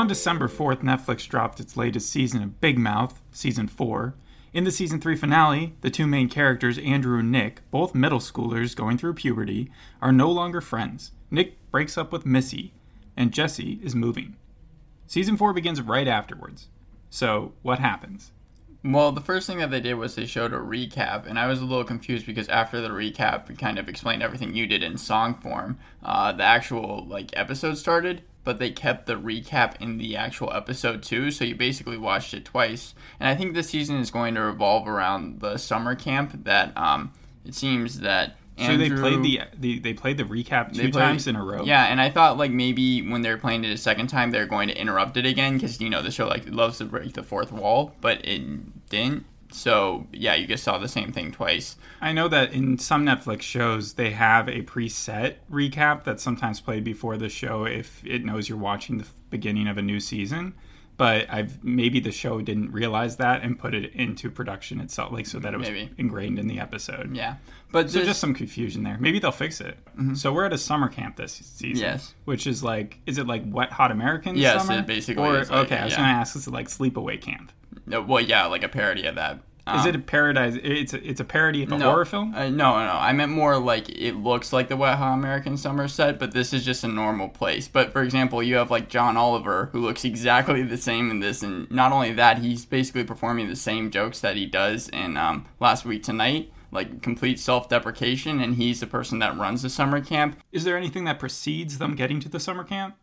On December 4th, Netflix dropped its latest season of Big Mouth, Season 4. In the Season 3 finale, the two main characters, Andrew and Nick, both middle schoolers going through puberty, are no longer friends. Nick breaks up with Missy, and Jesse is moving. Season 4 begins right afterwards. So, what happens? Well, the first thing that they did was they showed a recap, and I was a little confused because after the recap, it kind of explained everything you did in song form. Uh, the actual like episode started, but they kept the recap in the actual episode too, so you basically watched it twice. And I think this season is going to revolve around the summer camp that um, it seems that So they played the, the they played the recap two played- times in a row. Yeah, and I thought like maybe when they're playing it a second time, they're going to interrupt it again because you know the show like loves to break the fourth wall, but it didn't. So yeah, you just saw the same thing twice. I know that in some Netflix shows they have a preset recap that's sometimes played before the show if it knows you're watching the beginning of a new season. But I've maybe the show didn't realize that and put it into production itself, like so that it was Maybe. ingrained in the episode. Yeah, but So this- just some confusion there. Maybe they'll fix it. So we're at a summer camp this season. Mm-hmm. Yes. Which is like, is it like Wet Hot American Yes, summer? it basically Or like okay, it, I was gonna ask, is it like Sleepaway Camp? No, well, yeah, like a parody of that. Is Um, it a paradise? It's a, it's a parody of a no, horror film. Uh, no, no, I meant more like it looks like the Wet Hot American Summer set, but this is just a normal place. But for example, you have like John Oliver, who looks exactly the same in this, and not only that, he's basically performing the same jokes that he does in um, Last Week Tonight, like complete self-deprecation, and he's the person that runs the summer camp. Is there anything that precedes them getting to the summer camp?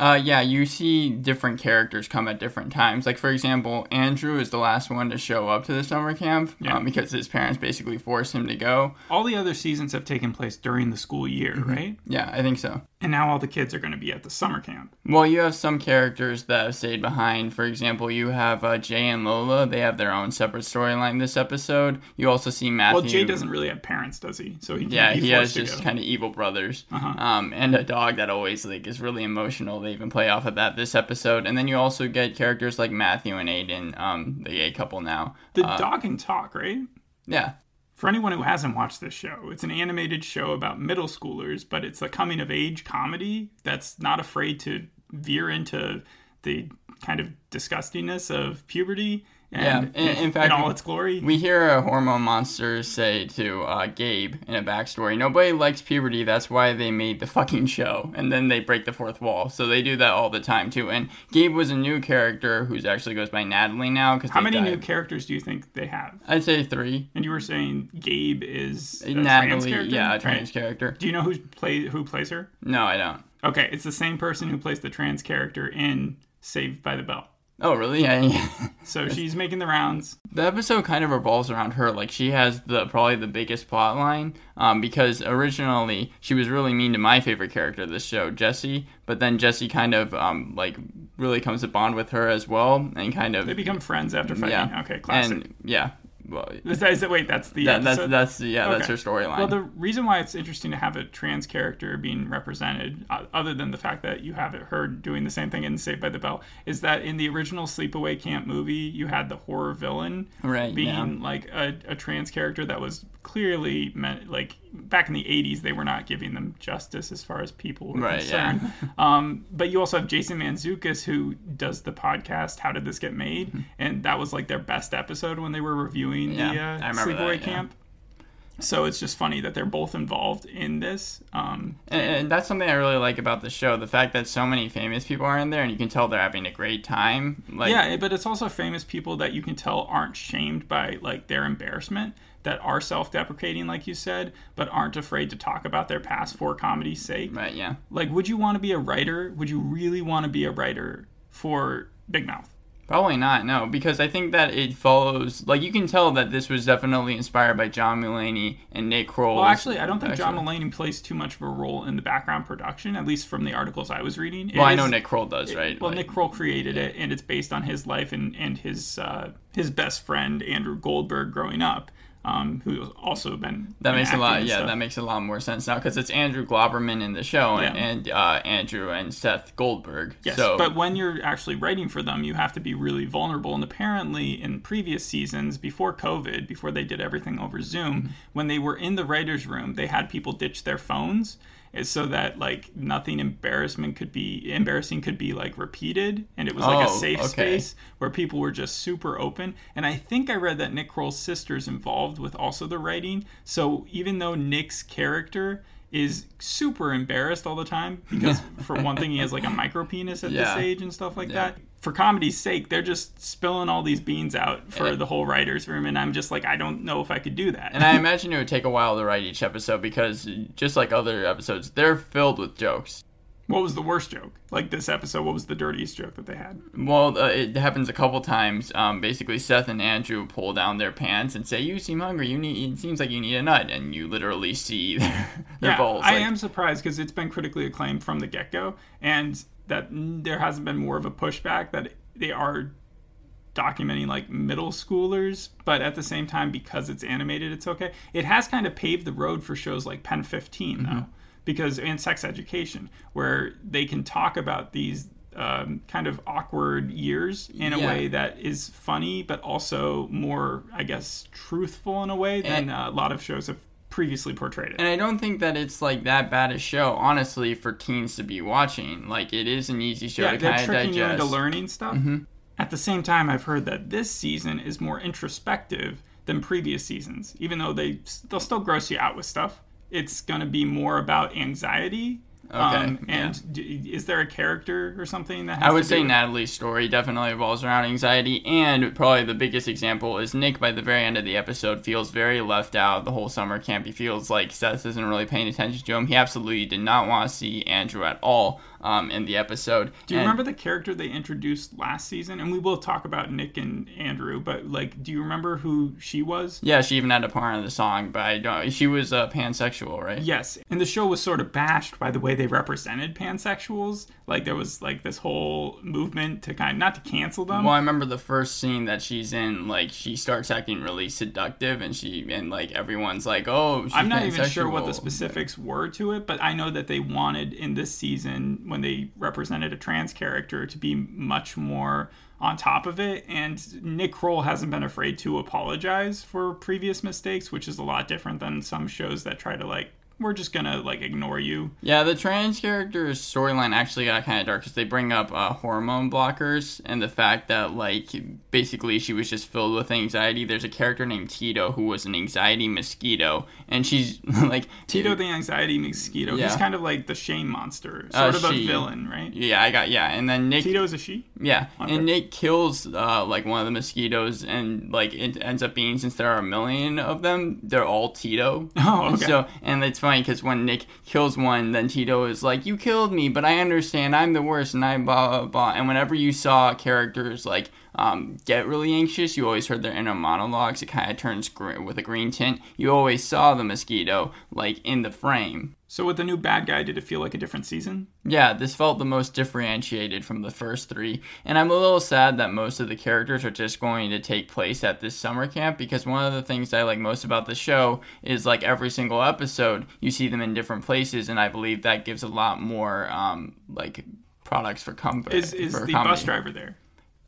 Uh, yeah, you see different characters come at different times. Like, for example, Andrew is the last one to show up to the summer camp Yeah. um, because his parents basically forced him to go. All the other seasons have taken place during the school year, Mm-hmm. right? Yeah, I think so. And now all the kids are going to be at the summer camp. Well, you have some characters that have stayed behind. For example, you have uh, Jay and Lola. They have their own separate storyline this episode. You also see Matthew. Well, Jay doesn't really have parents, does he? So he Yeah, he has just kind of evil brothers, Uh-huh. um, and a dog that always like is really emotional. They even play off of that this episode, and then you also get characters like Matthew and Aiden, um, the gay couple now. The Uh, dog can talk, right? yeah, For anyone who hasn't watched this show, it's an animated show about middle schoolers, but it's a coming of age comedy that's not afraid to veer into the kind of disgustingness of puberty and Yeah, in- in fact, all its glory. We hear a hormone monster say to uh, Gabe in a backstory, nobody likes puberty, that's why they made the fucking show. And then they break the fourth wall. So they do that all the time, too. And Gabe was a new character who's actually goes by Natalie now. Cause How many new characters do you think they have? I'd say three. And you were saying Gabe is a trans Natalie, character? yeah, a Right. trans character. Do you know who play who plays her? No, I don't. Okay, it's the same person who plays the trans character in Saved by the Bell. Oh, really? Yeah. So she's making the rounds. the episode kind of revolves around her. Like she has the probably the biggest plot line um, because originally she was really mean to my favorite character of this show, Jesse. But then Jesse kind of um, like really comes to bond with her as well, and kind of They become friends after fighting. yeah. Okay, classic. And yeah, well, Is that, wait, that's the that, that's that's yeah, that's her storyline. Well, the reason why it's interesting to have a trans character being represented, uh, other than the fact that you have it her doing the same thing in Saved by the Bell, is that in the original Sleepaway Camp movie, you had the horror villain Right, being yeah. like a, a trans character that was clearly meant like back in the 80s they were not giving them justice as far as people were Right, concerned. Um, but you also have Jason Mantzoukas who does the podcast how did this get made? And that was like their best episode when they were reviewing Yeah, the uh, sleepaway that, yeah. camp so it's just funny that they're both involved in this um, and, and that's something I really like about the show. The fact that so many famous people are in there, and you can tell they're having a great time. Like, yeah but it's also famous people that you can tell aren't shamed by like their embarrassment that are self-deprecating like you said but aren't afraid to talk about their past for comedy's sake right, yeah. like would you want to be a writer would you really want to be a writer for big mouth Probably not, no, because I think that it follows. Like you can tell that this was definitely inspired by John Mulaney and Nick Kroll. well actually i don't think john mulaney plays too much of a role in the background production at least from the articles i was reading It Well, I know Nick Kroll does, right? well Like, nick kroll created it and it's based on his life and, and his uh, his best friend andrew goldberg growing up um, who's also been that makes a lot. Yeah, stuff. that makes a lot more sense now because it's Andrew Glauberman in the show and, Yeah. and uh, Andrew and Seth Goldberg. Yes, so, but when you're actually writing for them, you have to be really vulnerable. And apparently, in previous seasons, before COVID, before they did everything over Zoom, Mm-hmm. when they were in the writers' room, they had people ditch their phones is so that like nothing embarrassment could be embarrassing could be like repeated, and it was like a Oh, safe okay. space where people were just super open. And I think I read that Nick Kroll's sister's involved with also the writing. So even though Nick's character is super embarrassed all the time because for one thing he has like a micro penis at Yeah. this age and stuff like Yeah. that. For comedy's sake, they're just spilling all these beans out for the whole writers room, and I'm just like, I don't know if I could do that. And I imagine it would take a while to write each episode because, just like other episodes, they're filled with jokes. what was the worst joke? Like this episode, what was the dirtiest joke that they had? Well, uh, it happens a couple times. Um, basically, Seth and Andrew pull down their pants and say, "You seem hungry. You need. It seems like you need a nut." And you literally see their, their yeah, bowls. I like- am surprised because it's been critically acclaimed from the get go, and that there hasn't been more of a pushback that they are documenting like middle schoolers, but at the same time, because it's animated, it's okay. It has kind of paved the road for shows like Pen 15, Mm-hmm. though, because and Sex Education, where they can talk about these. Um, kind of awkward years in a Yeah. way that is funny, but also more, I guess, truthful in a way than And- uh, a lot of shows have previously portrayed it. And I don't think that it's like that bad a show, honestly, for teens to be watching. Like it is an easy show yeah, to kind of tricking you into digest. learning stuff. Mm-hmm. At the same time, I've heard that this season is more introspective than previous seasons. Even though they they'll still gross you out with stuff, it's going to be more about anxiety. Okay, um, and d- is there a character or something that has I would say Natalie's story definitely revolves around anxiety, and probably the biggest example is Nick. By the very end of the episode, feels very left out. The whole summer camp, he feels like Seth isn't really paying attention to him. He absolutely did not want to see Andrew at all um, in the episode. Do you And- remember the character they introduced last season? And we will talk about Nick and Andrew, but like, do you remember who she was? Yeah, she even had a part in the song, but I don't. She was uh, pansexual, right? Yes, and the show was sort of bashed by the way they represented pansexuals. Like there was like this whole movement to kind of, not to cancel them. Well, I remember the first scene that she's in. Like she starts acting really seductive, and she and like everyone's like, "Oh, she's I'm not even sure what the specifics were to it, but I know that they wanted in this season when they represented a trans character to be much more on top of it. And Nick Kroll hasn't been afraid to apologize for previous mistakes, which is a lot different than some shows that try to like we're just gonna like ignore you. Yeah, the trans character's storyline actually got kind of dark because they bring up uh, hormone blockers and the fact that, like, basically she was just filled with anxiety. There's a character named Tito who was an anxiety mosquito, and she's like Tito the anxiety mosquito. He's kind of like the shame monster, Uh, sort of a villain, right? Yeah, I got yeah, and then Nick. Tito's a she. Yeah, and Nick kills uh, like one of the mosquitoes, and like it ends up being since there are a million of them, they're all Tito. Oh, And okay. So, and it's funny because when Nick kills one, then Tito is like, "You killed me, but I understand. I'm the worst." And I blah blah blah. And whenever you saw characters like um, get really anxious, you always heard their inner monologues. It kind of turns green with a green tint. You always saw the mosquito like in the frame. So with the new bad guy, did it feel like a different season? Yeah, this felt the most differentiated from the first three, and I'm a little sad that most of the characters are just going to take place at this summer camp because one of the things I like most about the show is like every single episode you see them in different places, and I believe that gives a lot more um, like products for comfort. Is is for the comedy. bus driver there?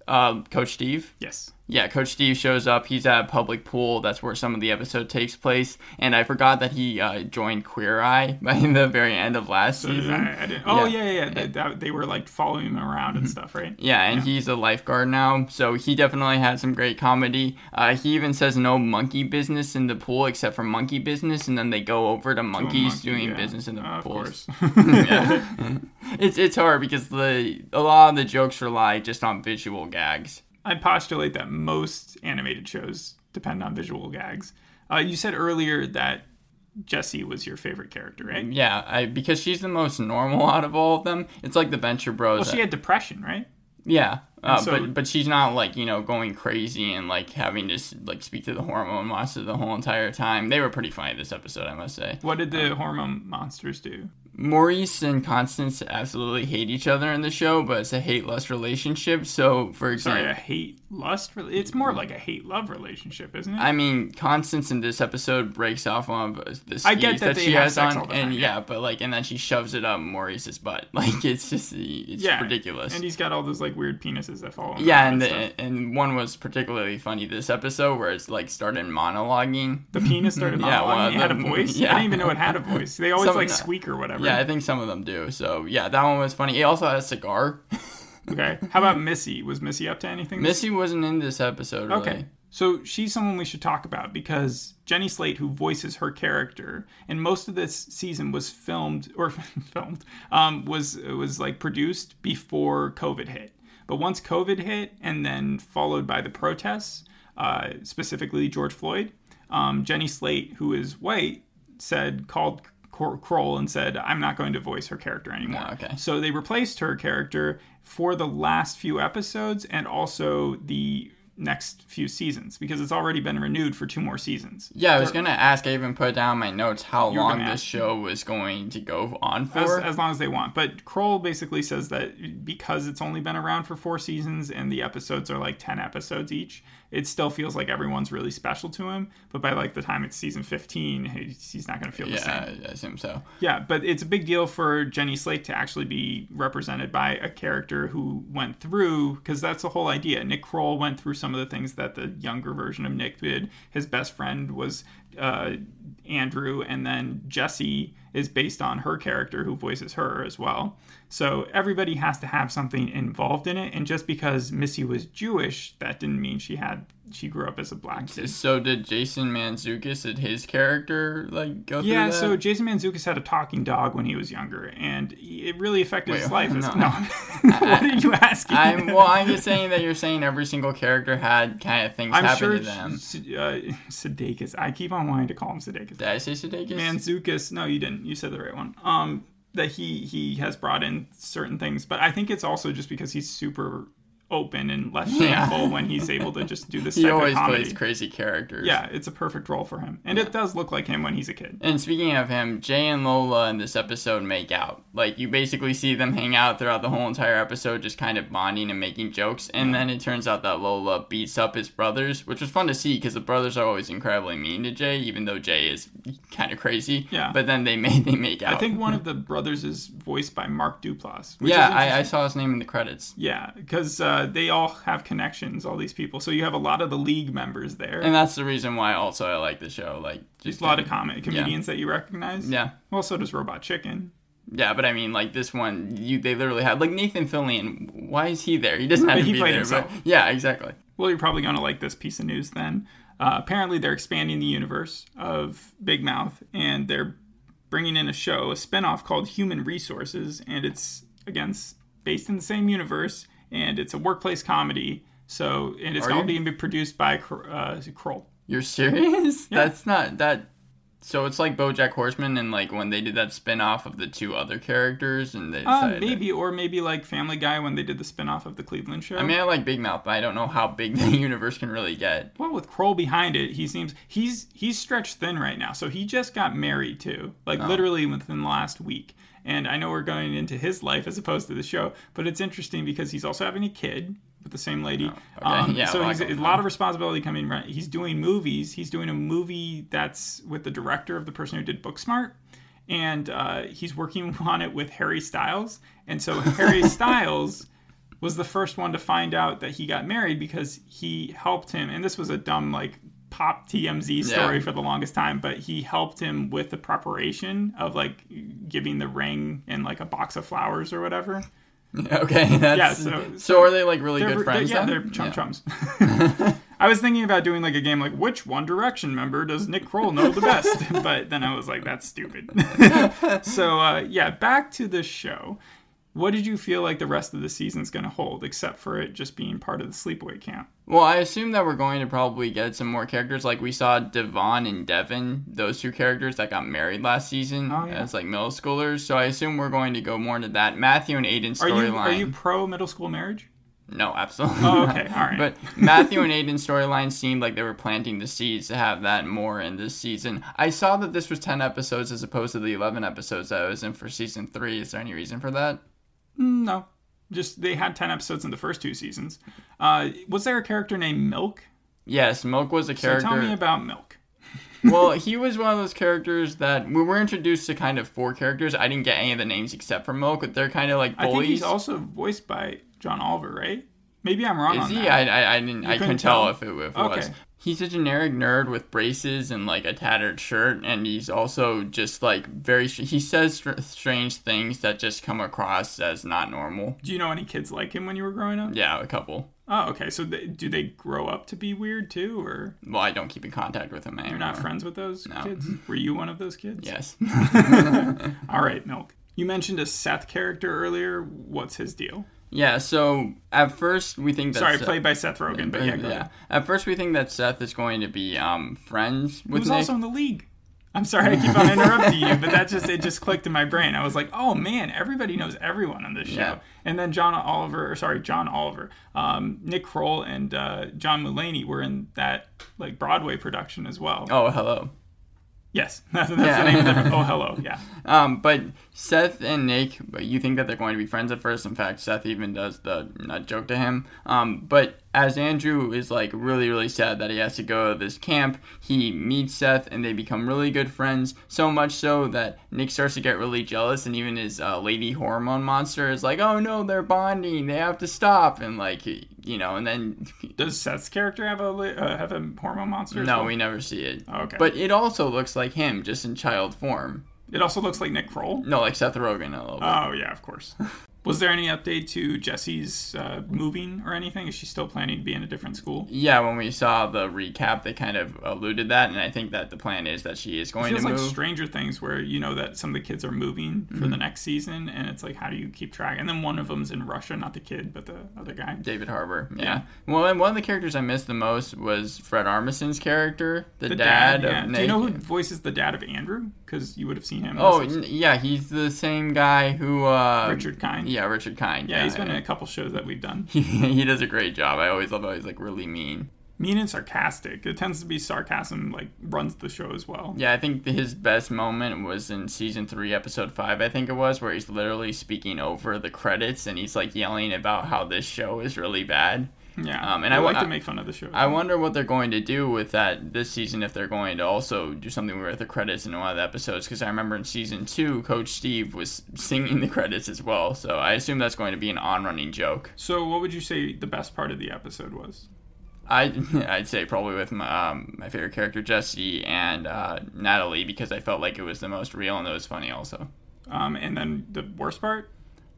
Uh, Coach Steve. Yes. Yeah, Coach Steve shows up. He's at a public pool. That's where some of the episode takes place. And I forgot that he uh, joined Queer Eye by the very end of last season. I, I oh Yeah. yeah, yeah. yeah. They, that, they were like following him around and stuff, right? Yeah, and he's a lifeguard now, so he definitely had some great comedy. Uh, he even says no monkey business in the pool except for monkey business, and then they go over to To monkeys monkey, doing yeah. business in the Uh, of course. it's it's hard because the a lot of the jokes rely just on visual gags. I postulate that most animated shows depend on visual gags. Uh, you said earlier that Jessie was your favorite character, right? Yeah, I, because she's the most normal out of all of them. It's like the Venture Bros. Well, she had depression, right? Yeah, uh, so- but but she's not like you know going crazy and like having to like speak to the hormone monster the whole entire time. They were pretty funny this episode, I must say. What did the hormone monsters do? Maurice and Constance absolutely hate each other in the show, but it's a hate lust relationship. So, for Sorry, example, a hate lust. Re- it's more like a hate love relationship, isn't it? I mean, Constance in this episode breaks off of the skis I get that that, she has on, and time, yeah. yeah. but like, and then she shoves it up Maurice's butt. Like, it's just it's yeah, ridiculous. And he's got all those like weird penises that him. yeah, around and the, and one was particularly funny this episode where it's like started monologuing. the penis started Yeah, monologuing. one of it had a voice. yeah. I didn't even know it had a voice. They always Some- like squeak or whatever. Covered. Yeah, I think some of them do. So yeah, that one was funny. He also has a cigar. Okay. How about Missy? Was Missy up to anything? Missy wasn't in this episode. Really. Okay. So she's someone we should talk about because Jenny Slate, who voices her character, and most of this season was filmed or filmed, um, was was like produced before COVID hit. But once COVID hit, and then followed by the protests, uh, specifically George Floyd, um, Jenny Slate, who is white, said called Kroll and said, "I'm not going to voice her character anymore." Oh, okay. So they replaced her character for the last few episodes and also the next few seasons because it's already been renewed for two more seasons. Yeah, I was gonna ask. I even put down my notes how long this ask. show was going to go on As, for. as long as they want. But Kroll basically says that because it's only been around for four seasons and the episodes are like 10 episodes each, it still feels like everyone's really special to him. But by like the time it's season 15, he's he's not going to feel the same. yeah, I assume so. Yeah, but it's a big deal for Jenny Slate to actually be represented by a character who went through, because that's the whole idea. Nick Kroll went through some of the things that the younger version of Nick did. His best friend was uh, Andrew, and then Jesse is based on her character who voices her as well. So everybody has to have something involved in it, and just because Missy was Jewish, that didn't mean she had she grew up as a black kid. So did Jason Mantzoukas did his character like go through Yeah, so Jason Mantzoukas had a talking dog when he was younger, and it really affected his Wait, life. As, no. no, what are you asking? I'm well. I'm just saying that you're saying every single character had kind of things I'm happen sure to them. S- uh, Sudeikis. I keep on wanting to call him Sudeikis. Did I say Sudeikis? Mantzoukas. No, you didn't. You said the right one. Um, that he he has brought in certain things, but I think it's also just because he's super open and less Yeah. shameful when he's able to just do this he always plays crazy characters. yeah, it's a perfect role for him, and it does look like him when he's a kid. And speaking of him, Jay and Lola in this episode make out. Like you basically see them hang out throughout the whole entire episode, just kind of bonding and making jokes. And then it turns out that Lola beats up his brothers, which was fun to see because the brothers are always incredibly mean to Jay, even though Jay is kind of crazy. Yeah. But then they make they make out. I think one of the brothers is voiced by Mark Duplass. which Yeah, I, I saw his name in the credits. Yeah, because uh, they all have connections, all these people. So you have a lot of the league members there. And that's the reason why also I like the show. Like There's just a lot of comic comedians that you recognize. Yeah. Well, so does Robot Chicken. Yeah, but I mean, like this one, you they literally had like Nathan Fillion. Why is he there? He doesn't have But to be there. himself. But yeah, exactly. Well, you're probably going to like this piece of news then. Uh, apparently, they're expanding the universe of Big Mouth, and they're bringing in a show, a spinoff called Human Resources, and it's again based in the same universe, and it's a workplace comedy. So, and it's Are all you- being produced by uh, Kroll. You're serious? Yeah. That's not that. So it's like BoJack Horseman, and like when they did that spin off of the two other characters, and they Uh, decided. to- maybe, or maybe like Family Guy when they did the spinoff of the Cleveland show. I mean, I like Big Mouth, but I don't know how big the universe can really get. Well, with Kroll behind it, he seems he's he's stretched thin right now. So he just got married too, like Oh. literally within the last week. And I know we're going into his life as opposed to the show, but it's interesting because he's also having a kid with the same lady. Oh, okay. Yeah, so well, he's a lot of responsibility coming. Right, he's doing movies. He's doing a movie that's with the director of the person who did Booksmart. And uh, he's working on it with Harry Styles. And so Harry Styles was the first one to find out that he got married because he helped him and this was a dumb like pop TMZ story Yeah. for the longest time but he helped him with the preparation of like giving the ring and like a box of flowers or whatever Okay, that's Yeah, so. so- are they like really good friends? they're, yeah then? they're chum Yeah. chums I was thinking about doing like a game like which One Direction member does Nick Kroll know the best but then I was like that's stupid so uh, yeah back to the show what did you feel like the rest of the season's going to hold except for it just being part of the sleepaway camp Well, I assume that we're going to probably get some more characters. Like we saw Devon and Devin, those two characters that got married last season Oh, yeah. as like middle schoolers. So I assume we're going to go more into that. Matthew and Aiden's Are you are you pro middle school marriage? No, absolutely. Oh, okay, all right. But Matthew and Aiden's storyline seemed like they were planting the seeds to have that more in this season. I saw that this was 10 episodes as opposed to the 11 episodes that I was in for season 3. Is there any reason for that? No, just they had ten episodes in the first two seasons. Uh, was there a character named Milk? Yes, Milk was a So character. tell me about Milk. well, he was one of those characters that we were introduced to kind of four characters. I didn't get any of the names except for Milk, but they're kind of like I bullies. think he's also voiced by John Oliver, right? Maybe I'm wrong Is on he? that. I, I, I didn't. I couldn't couldn't tell, tell? if it, if it Okay. was. He's a generic nerd with braces and like a tattered shirt, and he's also just like very. He says str- strange things that just come across as not normal. Do you know any kids like him when you were growing up? Yeah, a couple. Oh, okay. So they, do they grow up to be weird too, or Well, I don't keep in contact with him anymore. you're not friends with those No. kids? Were you one of those kids? Yes. All right, Milk. You mentioned a Seth character earlier. What's his deal? Yeah. So at first we think that Sorry, Seth- played by Seth Rogen, but yeah, go yeah. ahead. At first we think that Seth is going to be um friends with Who's Nick. also in the league? I'm sorry, I keep on interrupting you, but that just it just clicked in my brain. I was like, oh man, everybody knows everyone on this show. Yeah. And then John Oliver, or sorry, John Oliver, um, Nick Kroll, and uh, John Mulaney were in that like Broadway production as well. oh, hello. Yes, that's, that's Yeah. the name of the. Oh, hello, yeah. Um, but Seth and Nick, but you think that they're going to be friends at first. In fact, Seth even does the nut joke to him. Um, but as Andrew is like really, really sad that he has to go to this camp, he meets Seth and they become really good friends. So much so that Nick starts to get really jealous, and even his uh, lady hormone monster is like, "Oh no, they're bonding. They have to stop." And like, you know, and then Does Seth's character have a uh, have a hormone monster? no, well? we never see it. Okay. But it also looks like him, just in child form. it also looks like Nick Kroll. No, like Seth Rogen a little bit. Oh yeah, of course. Was there any update to Jessie's uh, moving or anything? Is she still planning to be in a different school? Yeah, when we saw the recap, they kind of alluded that, and I think that the plan is that she is going it feels to like. Stranger Things, where you know that some of the kids are moving for Mm-hmm. the next season, and it's like, how do you keep track? And then one of them's in Russia, not the kid, but the other guy. David Harbour. Yeah. Yeah. Well, and one of the characters I missed the most was Fred Armisen's character, the, The dad, dad. yeah. of Do you know who voices the dad of Andrew? Because you would have seen him. Oh, n- yeah, he's the same guy who. Uh, Richard Kind. Yeah, Richard Kind. Yeah, he's been in a couple shows that we've done. He, he does a great job. I always love how he's like really mean. Mean and sarcastic. It tends to be sarcasm, like runs the show as well. Yeah, I think his best moment was in season three, episode five, I think it was, where he's literally speaking over the credits and he's like yelling about how this show is really bad. Yeah, Um, and I, like to make fun of the show. I wonder what they're going to do with that this season if they're going to also do something with the credits in one of the episodes because I remember in season two, Coach Steve was singing the credits as well. So I assume that's going to be an on-running joke. so, what would you say the best part of the episode was? I I'd say probably with my, um, my favorite character Jesse and uh, Natalie because I felt like it was the most real and it was funny also. Um, and then the worst part,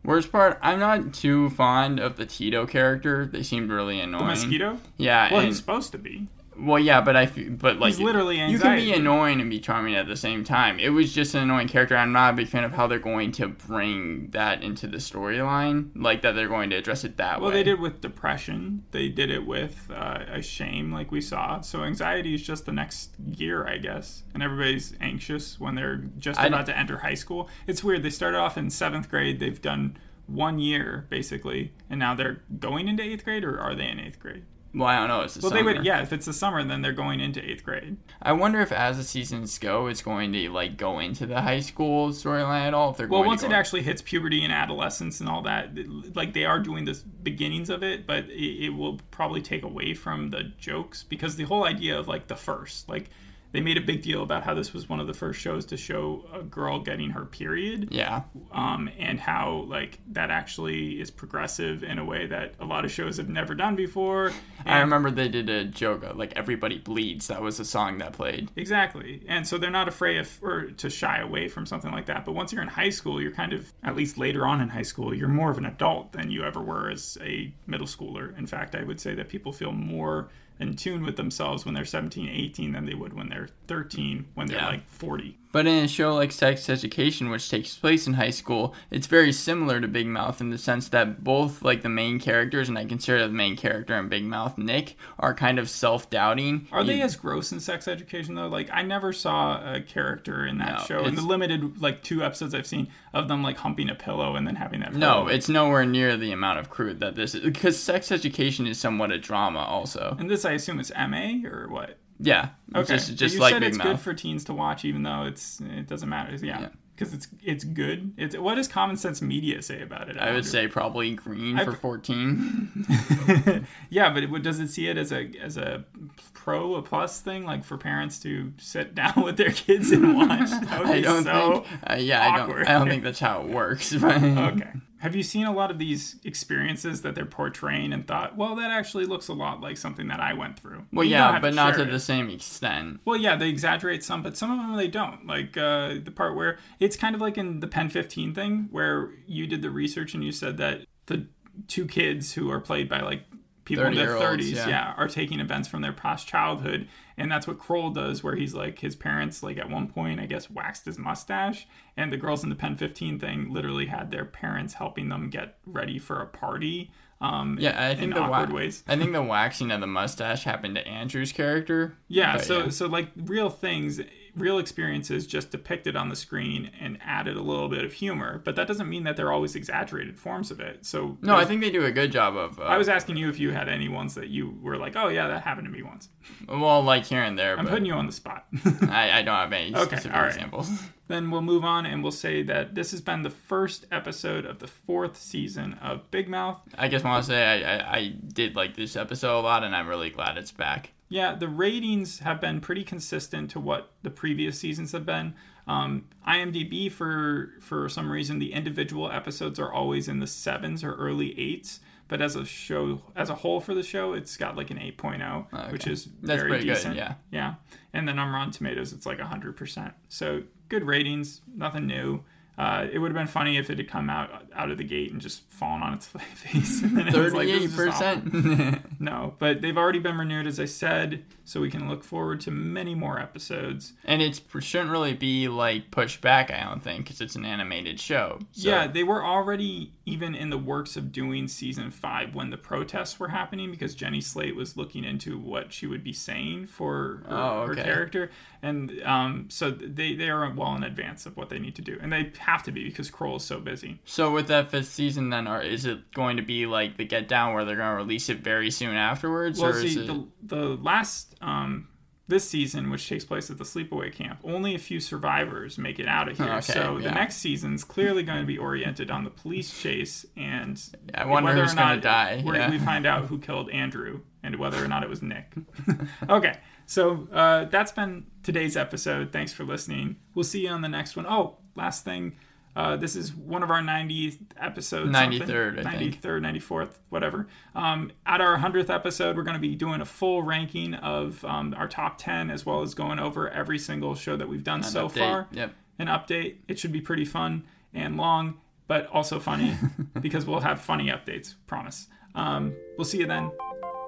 Worst part, I'm not too fond of the Tito character. They seemed really annoying. the mosquito. Yeah, Well, and- he's supposed to be. Well, yeah, but I feel, but like He's literally you can be annoying and be charming at the same time. It was just an annoying character. I'm not a big fan of how they're going to bring that into the storyline, like that they're going to address it that Well, way. Well, they did with depression. They did it with uh, a shame, like we saw. So anxiety is just the next gear, I guess. And everybody's anxious when they're just about to enter high school. It's weird. They started off in seventh grade. They've done one year basically, and now they're going into eighth grade, or are they in eighth grade? Well, I don't know. It's the Well, summer. they would. Yeah, if it's the summer, then they're going into eighth grade. I wonder if as the seasons go, it's going to like go into the high school storyline at all. If they're Well, once it go... actually hits puberty and adolescence and all that, like they are doing the beginnings of it, but it, it will probably take away from the jokes because the whole idea of like the first, like they made a big deal about how this was one of the first shows to show a girl getting her period, yeah, um, and how like that actually is progressive in a way that a lot of shows have never done before. I remember they did a joke uh, like "Everybody Bleeds." That was a song that played. Exactly. And so they're not afraid of or to shy away from something like that. But once you're in high school, you're kind of at least later on in high school, you're more of an adult than you ever were as a middle schooler. In fact, I would say that people feel more in tune with themselves when they're 17, 18 than they would when they're 13, when they're Yeah. like 40. But in a show like Sex Education, which takes place in high school, it's very similar to Big Mouth in the sense that both like the main characters, and I consider the main character in Big Mouth Nick, are kind of self-doubting. Are they as gross in sex education though? Like I never saw a character in that No, show in the limited like two episodes I've seen of them like humping a pillow and then having that. No, pillow. it's nowhere near the amount of crude that this is because Sex Education is somewhat a drama also. and this I assume is MA or what? Yeah, Okay, just just you like said Big it's Mouth. good for teens to watch, even though it's it doesn't matter. Yeah, Yeah. because it's it's good. It's what does Common Sense Media say about it? I would say probably green I've- for 14. yeah, but it, does it see it as a as a pro a plus thing, like for parents to sit down with their kids and watch? I don't so think. Uh, yeah, I don't. I don't think that's how it works. But okay. Have you seen a lot of these experiences that they're portraying and thought, well, that actually looks a lot like something that I went through? Well, You yeah, but not to it. the same extent. Well, yeah, they exaggerate some, but some of them they don't. Like uh, the part where it's kind of like in the Pen 15 thing, where you did the research and you said that the two kids who are played by like people in their 30-year-olds, 30s, yeah. yeah. are taking events from their past childhood. And that's what Kroll does, where he's like, his parents, like at one point, I guess, waxed his mustache. And the girls in the Pen 15 thing literally had their parents helping them get ready for a party. Um, Yeah, I in think the awkward wa- ways. I think the waxing of the mustache happened to Andrew's character. Yeah, so yeah. so like real things, real experiences just depicted on the screen and added a little bit of humor, but that doesn't mean that they're always exaggerated forms of it. So No, I think they do a good job of. Uh, I was asking you if you had any ones that you were like, "Oh yeah, that happened to me once." well, like here and there, I'm putting you on the spot. I, I don't have any Okay, specific right. examples. then we'll move on and we'll say that this has been the first episode of the fourth season of Big Mouth. I just want to say I, I, I did like this episode a lot, and I'm really glad it's back. Yeah, the ratings have been pretty consistent to what the previous seasons have been. Um, IMDb, for for some reason, the individual episodes are always in the sevens or early eights. But as a show, as a whole for the show, it's got like an 8.0, which is That's very pretty good, decent. yeah. yeah. And then on Rotten Tomatoes, it's like 100%. So good ratings, nothing new. Uh, it would have been funny if it had come out out of the gate and just fallen on its face. And then it like, Thirty-eight is just awful. percent. No, but they've already been renewed, as I said, so we can look forward to many more episodes. And it shouldn't really be like pushed back, I don't think, because it's an animated show. So- Yeah, they were already even in the works of doing season five when the protests were happening because Jenny Slate was looking into what she would be saying for her, Oh, her character. And um, so they, they are well in advance of what they need to do. And they have to be because Kroll is so busy. So with that fifth season, then, or is it going to be like the Get Down, where they're going to release it very soon afterwards, Well, or is see, it? the, the last um, this season, which takes place at the sleepaway camp, only a few survivors make it out of here. Okay, so yeah. the next season's clearly going to be oriented on the police chase and I wonder whether who's or not die, yeah. We find out who killed Andrew and whether or not it was Nick. okay, so uh, that's been today's episode. Thanks for listening. We'll see you on the next one. Oh, last thing. Uh, this is one of our 90th episodes. 93rd, I think. 93rd, 94th, whatever. Um, at our 100th episode, we're going to be doing a full ranking of um, our top 10 as well as going over every single show that we've done so update. far. Yep. An update. It should be pretty fun and long, but also funny because we'll have funny updates, promise. Um, we'll see you then.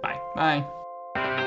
Bye. Bye.